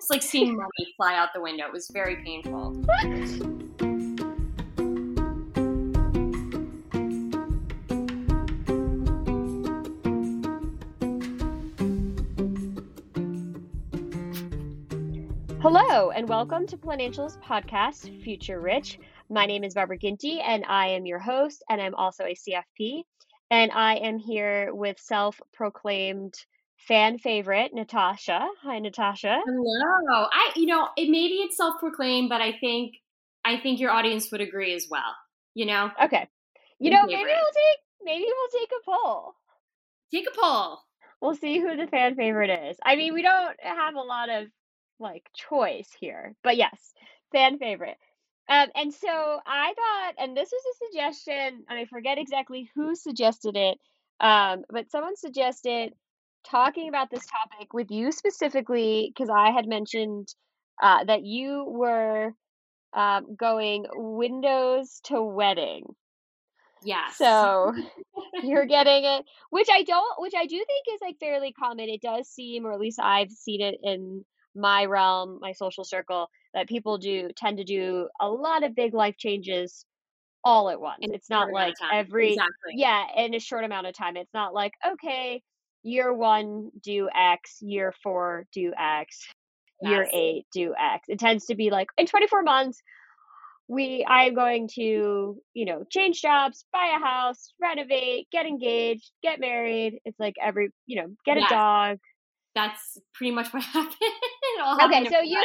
It's like seeing money fly out the window. It was very painful. Hello, and welcome to Financials Podcast Future Rich. My name is Barbara Ginty, and I am your host, and I'm also a CFP. And I am here with self proclaimed fan favorite, Natasha. Hi, Natasha. Hello. I, you know, it maybe it's self-proclaimed, but I think, I think your audience would agree as well. You know. Okay. You know, maybe we'll take, maybe we'll take a poll. Take a poll. We'll see who the fan favorite is. I mean, we don't have a lot of like choice here, but yes, fan favorite. Um, and so I thought, and this was a suggestion, and I forget exactly who suggested it, um, but someone suggested talking about this topic with you specifically because I had mentioned uh, that you were um, going windows to wedding. Yes. So you're getting it, which I don't, which I do think is like fairly common. It does seem, or at least I've seen it in my realm, my social circle, that people do tend to do a lot of big life changes all at once. It's not like every, Exactly. yeah, in a short amount of time. It's not like, okay, year one, do X, year four, do X, year Yes. eight, do X. It tends to be like, in 24 months, we I am going to, you know, change jobs, buy a house, renovate, get engaged, get married. It's like every, you know, get Yes. a dog. That's pretty much what happened. Okay, so you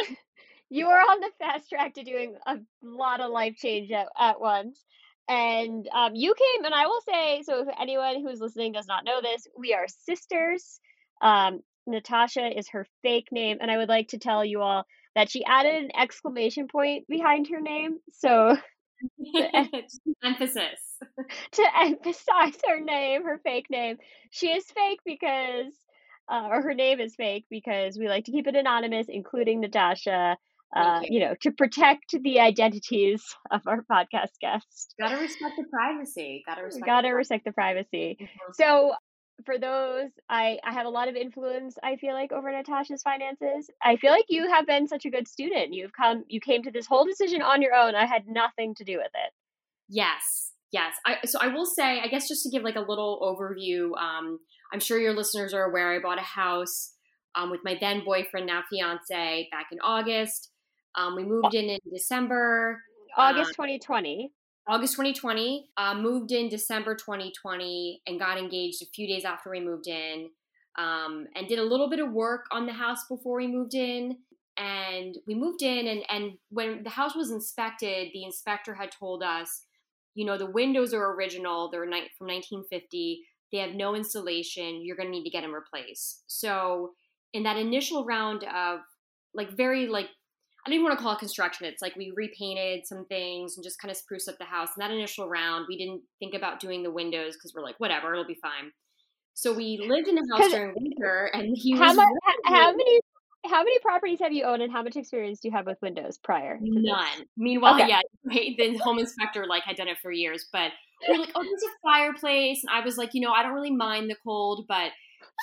you are on the fast track to doing a lot of life change at, at once. And um, you came, and I will say, so if anyone who's listening does not know this, we are sisters. Um, Natasha is her fake name, and I would like to tell you all that she added an exclamation point behind her name. So Emphasis. to emphasize her name, her fake name. She is fake because, uh, or her name is fake because we like to keep it anonymous, including Natasha, uh, Thank you know, to protect the identities of our podcast guests. Gotta respect the privacy. Gotta respect. Gotta the respect the privacy. privacy. So, for those, I, I have a lot of influence, I feel like, over Natasha's finances. I feel like you have been such a good student. You've come, you came to this whole decision on your own. I had nothing to do with it. Yes, yes. I, so I will say, I guess, just to give like a little overview. Um, I'm sure your listeners are aware. I bought a house um, with my then boyfriend, now fiance, back in August. Um, we moved in in December, August Uh, 2020. August 2020. Uh, moved in December 2020, and got engaged a few days after we moved in. Um, and did a little bit of work on the house before we moved in. And we moved in, and and when the house was inspected, the inspector had told us you know the windows are original they're ni- from 1950 they have no insulation you're going to need to get them replaced so in that initial round of like very like i don't even want to call it construction it's like we repainted some things and just kind of spruced up the house in that initial round we didn't think about doing the windows because we're like whatever it'll be fine so we lived in the house during winter and he How was much? How many? How many properties have you owned, and how much experience do you have with windows prior? None. Meanwhile, Okay. yeah, the home inspector like had done it for years, but we're like, oh, there's a fireplace, and I was like, you know, I don't really mind the cold, but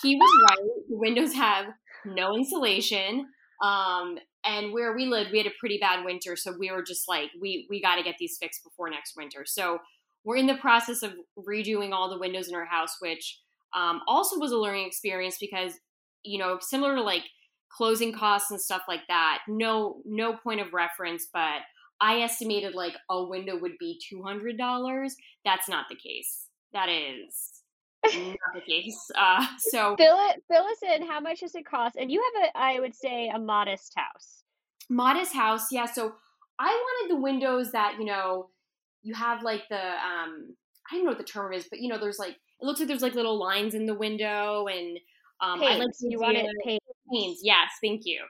he was right. The windows have no insulation, um, and where we lived, we had a pretty bad winter, so we were just like, we we got to get these fixed before next winter. So we're in the process of redoing all the windows in our house, which um, also was a learning experience because you know, similar to like closing costs and stuff like that. No, no point of reference, but I estimated like a window would be two hundred dollars. That's not the case. That is not the case. Uh, so fill it, fill us in. How much does it cost? And you have a, I would say, a modest house. Modest house, yeah. So I wanted the windows that you know you have like the um I don't know what the term is, but you know there's like it looks like there's like little lines in the window and um panes. I like you want it panes. panes. Yes, thank you.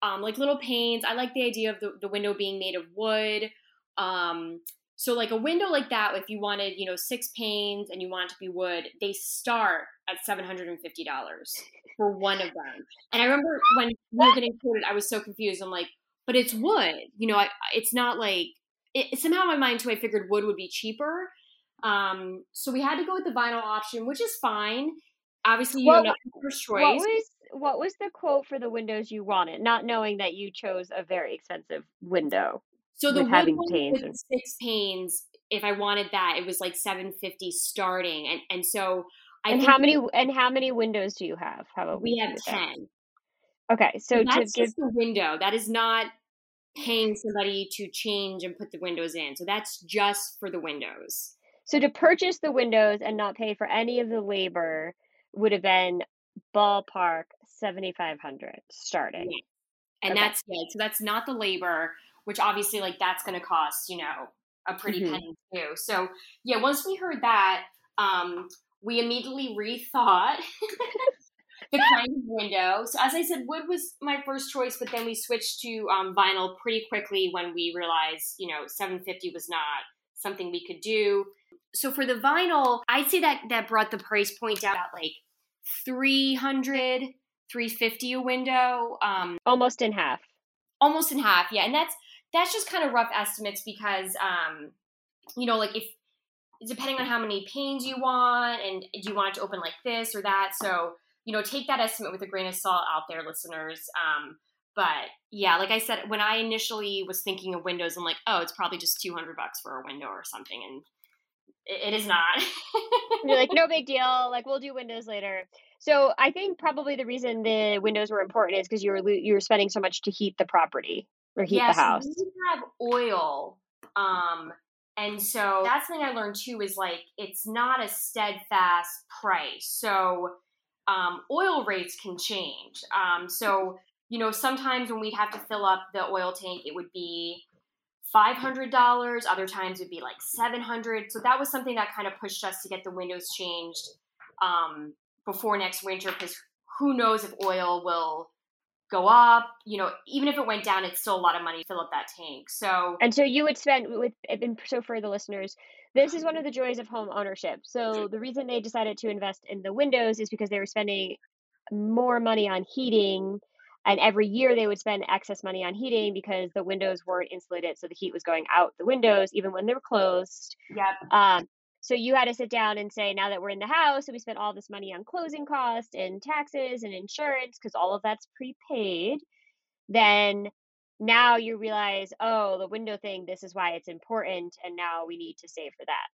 Um, like little panes. I like the idea of the, the window being made of wood. Um, so like a window like that, if you wanted, you know, six panes and you want it to be wood, they start at seven hundred and fifty dollars for one of them. And I remember when we were getting quoted, I was so confused. I'm like, but it's wood, you know. I, it's not like it, somehow in my mind too. I figured wood would be cheaper. Um, so we had to go with the vinyl option, which is fine. Obviously, you What- know, first choice. What was what was the quote for the windows you wanted? Not knowing that you chose a very expensive window. So the having with six panes, if I wanted that, it was like seven fifty starting, and and so I and how many and how many windows do you have? How about we have ten. Okay, so to that's give just the window. That is not paying somebody to change and put the windows in. So that's just for the windows. so to purchase the windows and not pay for any of the labor would have been ballpark seventy five hundred starting. Yeah. And Okay. that's yeah. So that's not the labor, which obviously like that's going to cost you know a pretty Mhm. penny too. So yeah, once we heard that, um, we immediately rethought the kind of window. So as I said, wood was my first choice, but then we switched to um, vinyl pretty quickly when we realized you know 750 was not something we could do. So for the vinyl, I'd say that that brought the price point down at like 300 350 a window um Almost in half. almost in half yeah and that's that's just kind of rough estimates because um you know like if depending on how many panes you want and do you want it to open like this or that so you know take that estimate with a grain of salt out there listeners um but yeah like i said when i initially was thinking of windows i'm like oh it's probably just 200 bucks for a window or something and it, is not You're like, no big deal. Like, we'll do windows later. So I think probably the reason the windows were important is because you were you were spending so much to heat the property or heat yes, the house. we have oil. Um, and so that's something I learned too is like it's not a steadfast price. So um, oil rates can change. Um, so you know sometimes when we'd have to fill up the oil tank, it would be five hundred dollars. Other times it'd be like seven hundred. So that was something that kind of pushed us to get the windows changed um, before next winter because who knows if oil will go up. You know, even if it went down, it's still a lot of money to fill up that tank. So And so you would spend with and so for the listeners, this is one of the joys of home ownership. So the reason they decided to invest in the windows is because they were spending more money on heating and every year they would spend excess money on heating because the windows weren't insulated so the heat was going out the windows even when they were closed. yeah, Um so you had to sit down and say now that we're in the house and we spent all this money on closing costs and taxes and insurance because all of that's prepaid, then now you realize, oh, the window thing, this is why it's important, and now we need to save for that.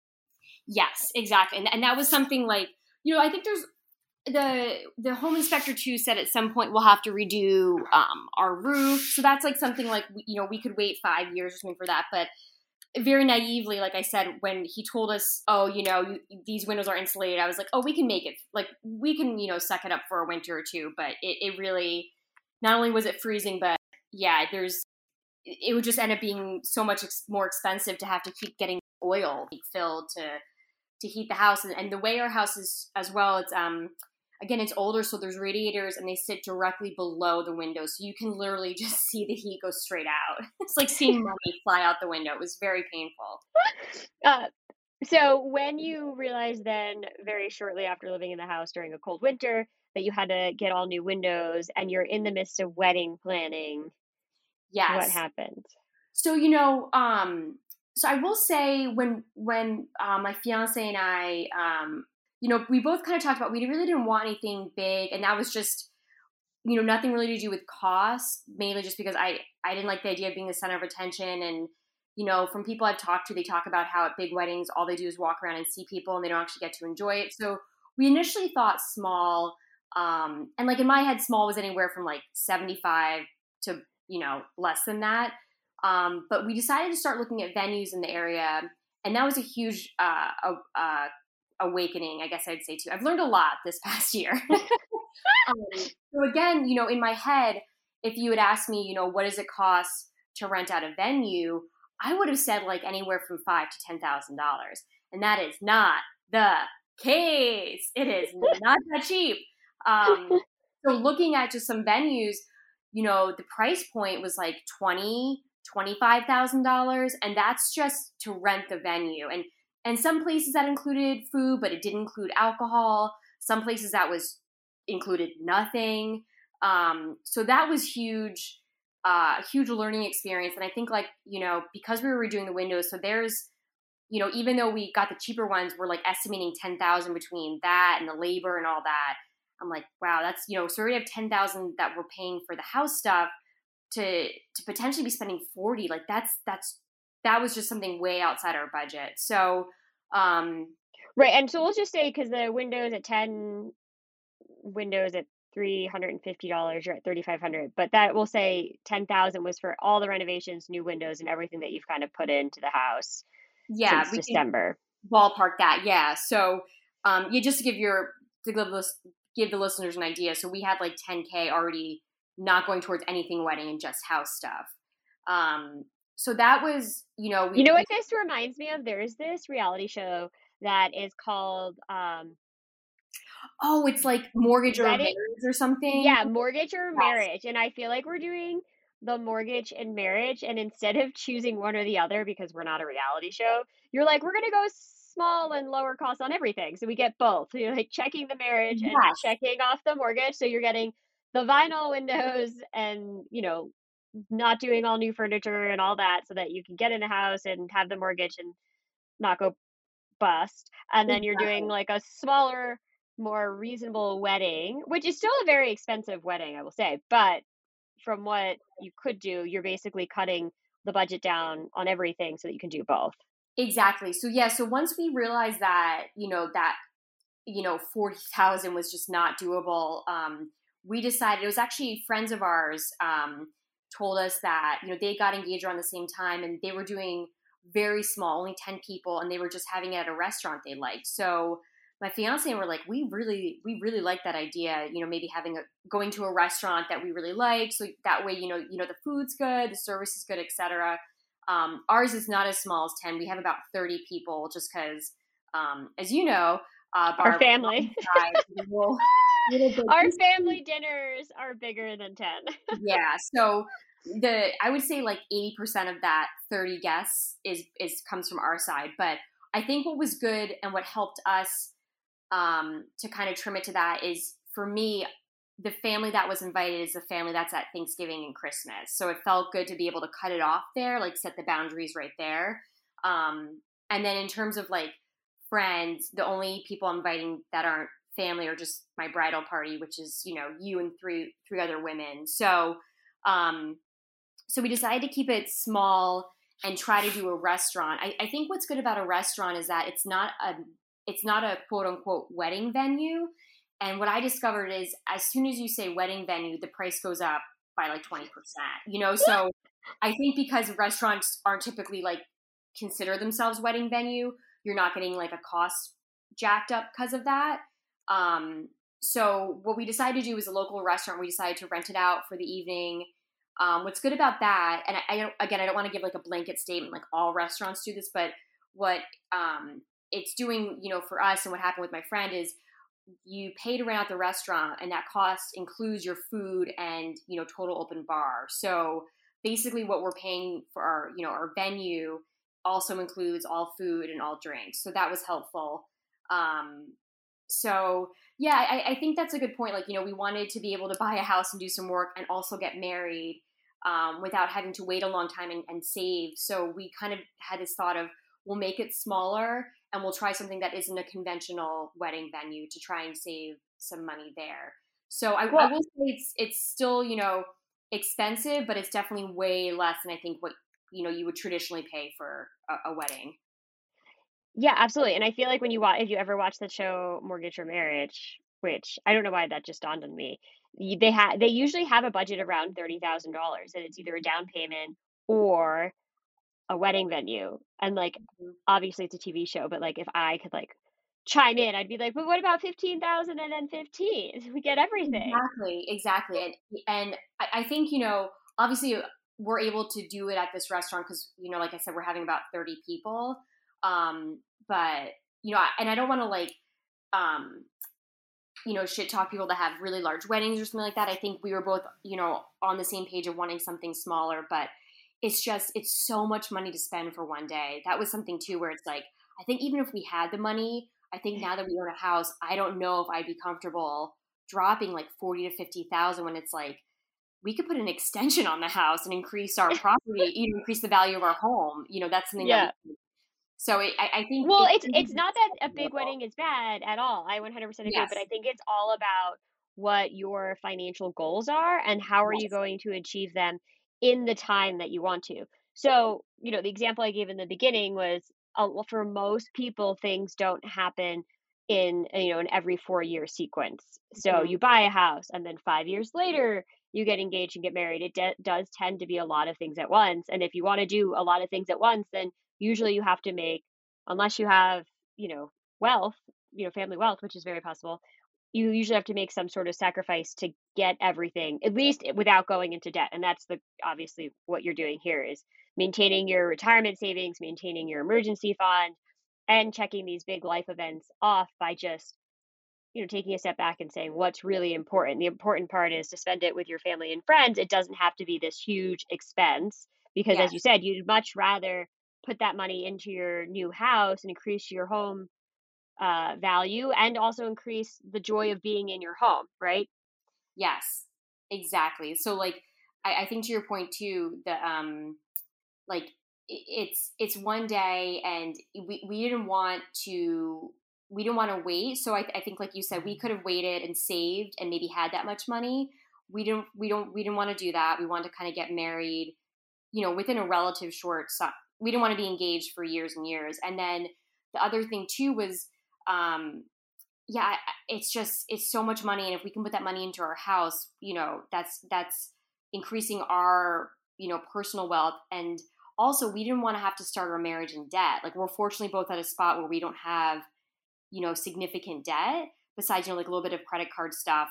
Yes, exactly. And, and that was something like, you know, I think there's the the home inspector too said at some point we'll have to redo um, our roof. So that's like something like you know we could wait five years or something for that. But very naively, like I said, when he told us, oh, you know, these windows are insulated, I was like, oh, we can make it. Like we can, you know, suck it up for a winter or two. But it, it really, not only was it freezing, but yeah, there's it would just end up being so much ex- more expensive to have to keep getting oil filled to to heat the house and, and the way our house is as well it's um again it's older so there's radiators and they sit directly below the window so you can literally just see the heat go straight out. It's like seeing money fly out the window. It was very painful. Uh, so when you realized then, very shortly after living in the house during a cold winter, that you had to get all new windows, and you're in the midst of wedding planning, yes. what happened? So you know, um, so I will say when when uh, my fiance and I, um, you know, we both kind of talked about we really didn't want anything big, and that was just you know nothing really to do with cost, mainly just because I I didn't like the idea of being the center of attention, and you know, from people I've talked to, they talk about how at big weddings all they do is walk around and see people, and they don't actually get to enjoy it. So we initially thought small. Um, and like in my head, small was anywhere from like 75 to, you know, less than that. Um, but we decided to start looking at venues in the area. And that was a huge uh, uh, awakening, I guess I'd say too. I've learned a lot this past year. um, so again, you know, in my head, if you had asked me, you know, what does it cost to rent out a venue, I would have said like anywhere from five to ten thousand dollars, and that is not the case. It is not that cheap. Um, so looking at just some venues, you know, the price point was like twenty, twenty-five thousand dollars, and that's just to rent the venue. And and some places that included food, but it didn't include alcohol. Some places that was included nothing. Um, so that was huge, uh, huge learning experience. And I think like you know because we were redoing the windows, so there's you know even though we got the cheaper ones, we're like estimating ten thousand between that and the labor and all that. I'm like, wow, that's you know, so we have ten thousand that we're paying for the house stuff to to potentially be spending forty. Like that's that's that was just something way outside our budget. So um right, and so we'll just say because the windows at ten windows at three hundred and fifty dollars, you're at thirty five hundred. But that will say ten thousand was for all the renovations, new windows, and everything that you've kind of put into the house. Yeah, since December. Ballpark that, yeah. So um, yeah, just to give your to give the, give the listeners an idea. So we had like 10k already not going towards anything wedding and just house stuff. Um, so that was, you know, we, you know what this reminds me of? There's this reality show that is called um, oh, it's like mortgage or marriage or something. Yeah, mortgage or yes. marriage. And I feel like we're doing the mortgage and marriage. And instead of choosing one or the other, because we're not a reality show, you're like, we're going to go small and lower cost on everything. So we get both. So you're like checking the marriage yes. and checking off the mortgage. So you're getting the vinyl windows and, you know, not doing all new furniture and all that so that you can get in a house and have the mortgage and not go bust. And then you're doing like a smaller more reasonable wedding, which is still a very expensive wedding, I will say. But from what you could do, you're basically cutting the budget down on everything so that you can do both. Exactly. So yeah, so once we realized that, you know, that you know, 40,000 was just not doable, um we decided it was actually friends of ours um told us that, you know, they got engaged around the same time and they were doing very small, only 10 people and they were just having it at a restaurant they liked. So my fiance and we're like, we really, we really like that idea. You know, maybe having a going to a restaurant that we really like, so that way, you know, you know, the food's good, the service is good, etc. Um, ours is not as small as ten. We have about thirty people, just because, um, as you know, uh, our, family. our family dinners are bigger than ten. yeah, so the I would say like eighty percent of that thirty guests is is comes from our side, but I think what was good and what helped us um, to kind of trim it to that is for me, the family that was invited is the family that's at Thanksgiving and Christmas. So it felt good to be able to cut it off there, like set the boundaries right there. Um, and then in terms of like friends, the only people I'm inviting that aren't family are just my bridal party, which is you know you and three three other women. So um, so we decided to keep it small and try to do a restaurant. I, I think what's good about a restaurant is that it's not a it's not a quote unquote wedding venue. And what I discovered is as soon as you say wedding venue, the price goes up by like 20%. You know, so I think because restaurants aren't typically like consider themselves wedding venue, you're not getting like a cost jacked up because of that. Um, so what we decided to do was a local restaurant. We decided to rent it out for the evening. Um, what's good about that, and I, I again, I don't want to give like a blanket statement like all restaurants do this, but what um, it's doing, you know, for us and what happened with my friend is you pay to rent out the restaurant and that cost includes your food and, you know, total open bar. So basically what we're paying for our, you know, our venue also includes all food and all drinks. So that was helpful. Um, so yeah, I, I think that's a good point. Like, you know, we wanted to be able to buy a house and do some work and also get married um, without having to wait a long time and, and save. So we kind of had this thought of, we'll make it smaller and we'll try something that isn't a conventional wedding venue to try and save some money there. So I, well, I will say it's it's still you know expensive, but it's definitely way less than I think what you know you would traditionally pay for a, a wedding. Yeah, absolutely. And I feel like when you watch, if you ever watch the show Mortgage or Marriage, which I don't know why that just dawned on me. They have they usually have a budget around thirty thousand dollars, and it's either a down payment or a wedding venue. And like, Mhm. obviously it's a TV show, but like if I could like chime in, I'd be like, but what about fifteen thousand and then fifteen? We get everything. Exactly, exactly. And and I, I think, you know, obviously we're able to do it at this restaurant because, you know, like I said, we're having about 30 people. Um, but, you know, I- and I don't want to like, um, you know, shit talk people that have really large weddings or something like that. I think we were both, you know, on the same page of wanting something smaller, but it's just, it's so much money to spend for one day. That was something too where it's like, I think even if we had the money, I think now that we own a house, I don't know if I'd be comfortable dropping like 40 to 50,000 when it's like, we could put an extension on the house and increase our property, you know, increase the value of our home. You know, that's something Yeah. that we, so it, I, I think Well, it- it's it's not that a big wedding is bad at all. I 100% agree, Yes. but I think it's all about what your financial goals are and how are you going to achieve them in the time that you want to. So, you know, the example I gave in the beginning was uh, well, for most people things don't happen in you know an every 4 year sequence. So, Mhm. you buy a house and then 5 years later you get engaged and get married. It de- does tend to be a lot of things at once. And if you want to do a lot of things at once, then usually you have to make unless you have, you know, wealth, you know, family wealth, which is very possible, you usually have to make some sort of sacrifice to get everything, at least without going into debt. And that's the obviously what you're doing here is maintaining your retirement savings, maintaining your emergency fund, and checking these big life events off by just you know taking a step back and saying what's really important? The important part is to spend it with your family and friends. It doesn't have to be this huge expense because as you said you'd much rather put that money into your new house and increase your home uh, value and also increase the joy of being in your home right? Yes, exactly. So like I, I think to your point too, the um like it's it's one day and we, we didn't want to we didn't want to wait. So I, I think like you said, we could have waited and saved and maybe had that much money. We didn't we don't we didn't want to do that. We wanted to kind of get married, you know, within a relative short so we didn't want to be engaged for years and years. And then the other thing too was um yeah, it's just it's so much money, and if we can put that money into our house, you know, that's that's increasing our you know personal wealth, and also we didn't want to have to start our marriage in debt. Like we're fortunately both at a spot where we don't have you know significant debt besides you know like a little bit of credit card stuff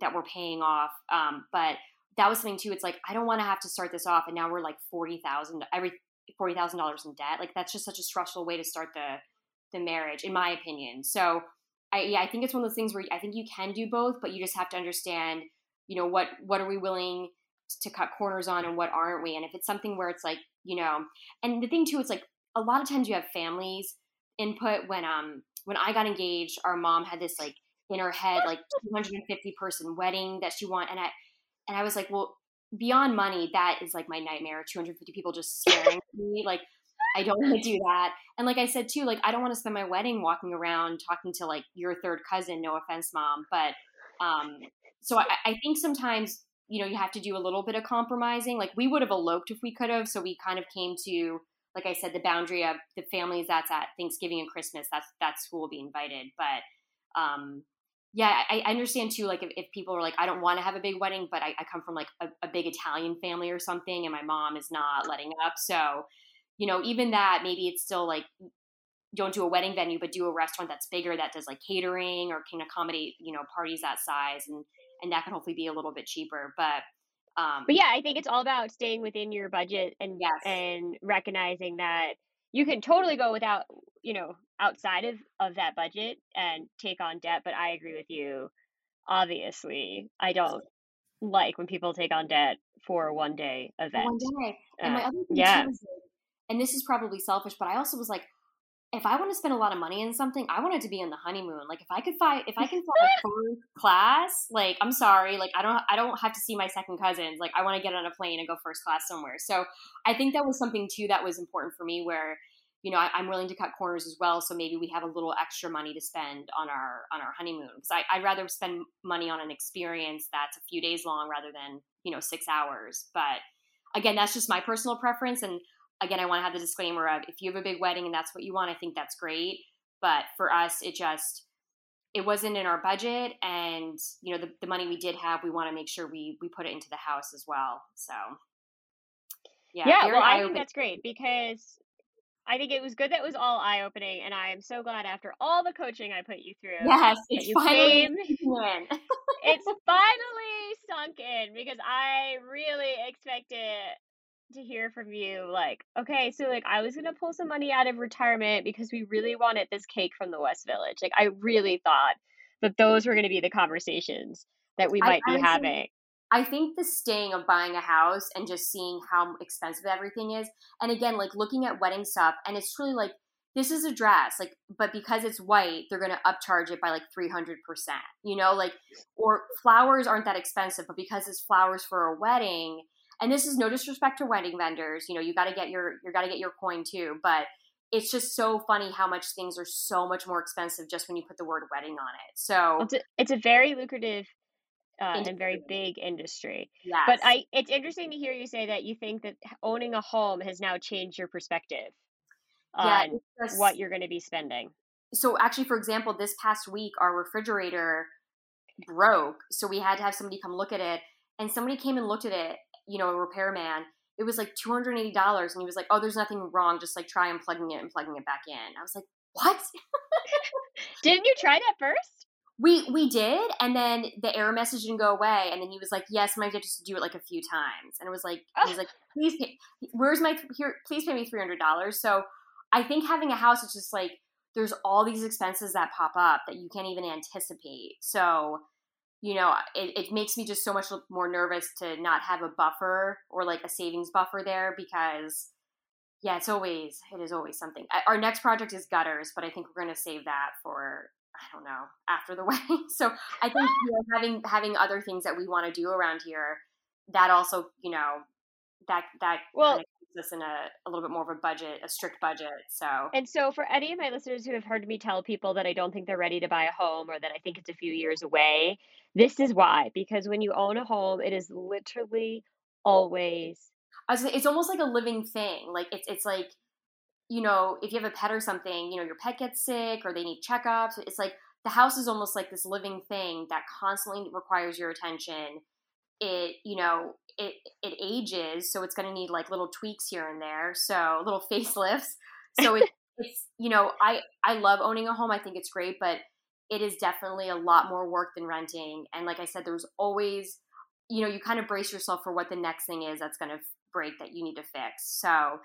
that we're paying off. Um, but that was something too. It's like I don't want to have to start this off, and now we're like forty thousand every forty thousand dollars in debt. Like that's just such a stressful way to start the the marriage, in my opinion. So I yeah, I think it's one of those things where I think you can do both, but you just have to understand, you know, what what are we willing to cut corners on and what aren't we? And if it's something where it's like, you know, and the thing too, it's like a lot of times you have families input when um when I got engaged, our mom had this like in her head like 250 person wedding that she want and I and I was like, well, beyond money, that is like my nightmare. 250 people just staring at me like I don't want to do that. And like I said too, like I don't want to spend my wedding walking around talking to like your third cousin. No offense, mom, but um, so I, I think sometimes you know you have to do a little bit of compromising. Like we would have eloped if we could have, so we kind of came to like I said, the boundary of the families that's at Thanksgiving and Christmas. That's that's who will be invited. But um, yeah, I, I understand too. Like if, if people are like, I don't want to have a big wedding, but I, I come from like a, a big Italian family or something, and my mom is not letting up. So you know, even that, maybe it's still like don't do a wedding venue, but do a restaurant that's bigger that does like catering or can accommodate, you know, parties that size and and that can hopefully be a little bit cheaper. But um but yeah i think it's all about staying within your budget and Yes. and recognizing that you can totally go without you know outside of of that budget and take on debt but i agree with you obviously i don't like when people take on debt for a one day event one day. And my Uh, other thing yeah too and this is probably selfish, but I also was like, if I want to spend a lot of money in something, I want it to be on the honeymoon. Like if I could fly, if I can fly first class, like I'm sorry, like I don't, I don't have to see my second cousins. Like I want to get on a plane and go first class somewhere. So I think that was something too that was important for me, where you know I, I'm willing to cut corners as well. So maybe we have a little extra money to spend on our on our honeymoon because I'd rather spend money on an experience that's a few days long rather than you know six hours. But again, that's just my personal preference and again, I want to have the disclaimer of if you have a big wedding and that's what you want, I think that's great. But for us, it just it wasn't in our budget and you know the, the money we did have we want to make sure we we put it into the house as well so yeah, yeah well i think that's great because I think it was good that it was all eye opening, and I am so glad after all the coaching I put you through. Yes, it's finally came, it's finally sunk in because I really expected to hear from you. Like, okay, so like I was gonna pull some money out of retirement because we really wanted this cake from the West Village. Like, I really thought that those were gonna be the conversations that we might I, be having. I think the sting of buying a house and just seeing how expensive everything is, and again, like looking at wedding stuff, and it's really like this is a dress, like, but because it's white, they're gonna upcharge it by like three hundred percent, you know, like, or flowers aren't that expensive, but because it's flowers for a wedding, and this is no disrespect to wedding vendors, you know, you got to get your you got to get your coin too, but it's just so funny how much things are so much more expensive just when you put the word wedding on it. So it's a, it's a very lucrative uh, and very big industry. Yes. But I, it's interesting to hear you say that you think that owning a home has now changed your perspective on yeah, just, what you're going to be spending. So actually, for example, this past week, our refrigerator broke, so we had to have somebody come look at it, and somebody came and looked at it. You know, a repairman. It was like two hundred eighty dollars, and he was like, "Oh, there's nothing wrong. Just like try unplugging it and plugging it back in." I was like, "What?" Didn't you try that first? We we did, and then the error message didn't go away, and then he was like, "Yes, my just do it like a few times," and it was like, he was like, "Please pay, where's my here? Please pay me three hundred dollars." So I think having a house is just like there's all these expenses that pop up that you can't even anticipate. So you know, it, it makes me just so much more nervous to not have a buffer or like a savings buffer there because yeah, it's always it is always something. Our next project is gutters, but I think we're going to save that for I don't know after the wedding. So I think you know, having having other things that we want to do around here, that also you know that that well kind of keeps us in a, a little bit more of a budget, a strict budget. So and so for any of my listeners who have heard me tell people that I don't think they're ready to buy a home or that I think it's a few years away, this is why. Because when you own a home, it is literally always. It's almost like a living thing. Like it's it's like you know, if you have a pet or something, you know, your pet gets sick or they need checkups, it's like the house is almost like this living thing that constantly requires your attention. It, you know, it it ages, so it's going to need like little tweaks here and there, so little facelifts. So it, it's, you know, I I love owning a home. I think it's great, but it is definitely a lot more work than renting. And like I said, there's always, you know, you kind of brace yourself for what the next thing is that's going to break that you need to fix. So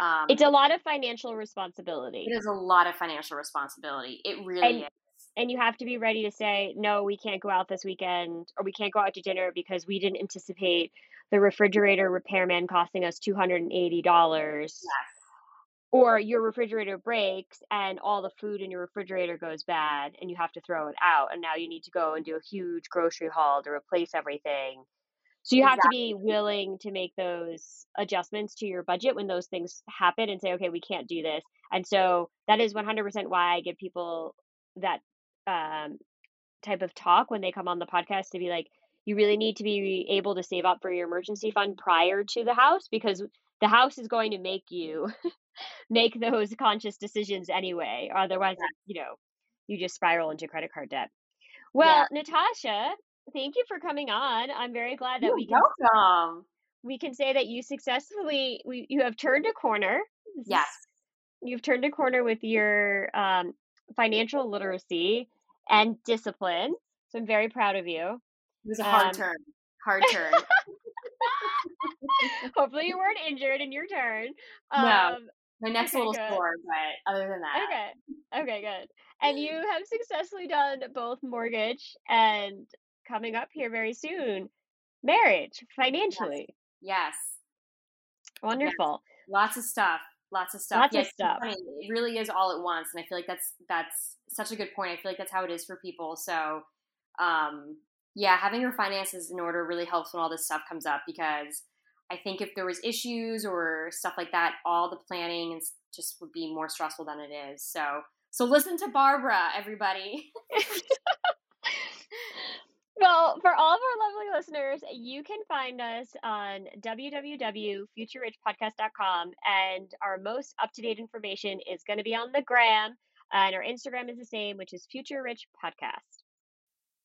um, it's a lot of financial responsibility. It is a lot of financial responsibility. It really and, is. And you have to be ready to say, no, we can't go out this weekend or we can't go out to dinner because we didn't anticipate the refrigerator repairman costing us $280. Yes. Or your refrigerator breaks and all the food in your refrigerator goes bad and you have to throw it out. And now you need to go and do a huge grocery haul to replace everything so you have to be willing to make those adjustments to your budget when those things happen and say, okay, we can't do this. And so that is 100% why I give people that um, type of talk when they come on the podcast to be like, you really need to be able to save up for your emergency fund prior to the house because the house is going to make you make those conscious decisions anyway. Otherwise, yeah. you know, you just spiral into credit card debt. Well, yeah. Natasha, thank you for coming on. I'm very glad that You're we can welcome. we can say that you successfully we you have turned a corner. Yes. You've turned a corner with your um, financial literacy and discipline. So I'm very proud of you. It was a hard um, turn. Hard turn. Hopefully you weren't injured in your turn. Um, no. My next okay, little good. sore, but other than that. Okay. Okay, good. And you have successfully done both mortgage and coming up here very soon marriage financially. Yes. yes. Wonderful. Yes. Lots of stuff. Lots of stuff. Lots of stuff. It really is all at once. And I feel like that's that's such a good point. I feel like that's how it is for people. So um yeah, having your finances in order really helps when all this stuff comes up because I think if there was issues or stuff like that, all the planning just would be more stressful than it is. So so listen to Barbara, everybody. Well, for all of our lovely listeners, you can find us on www.futurerichpodcast.com. and our most up to date information is going to be on the gram. and our Instagram is the same, which is Future Rich Podcast.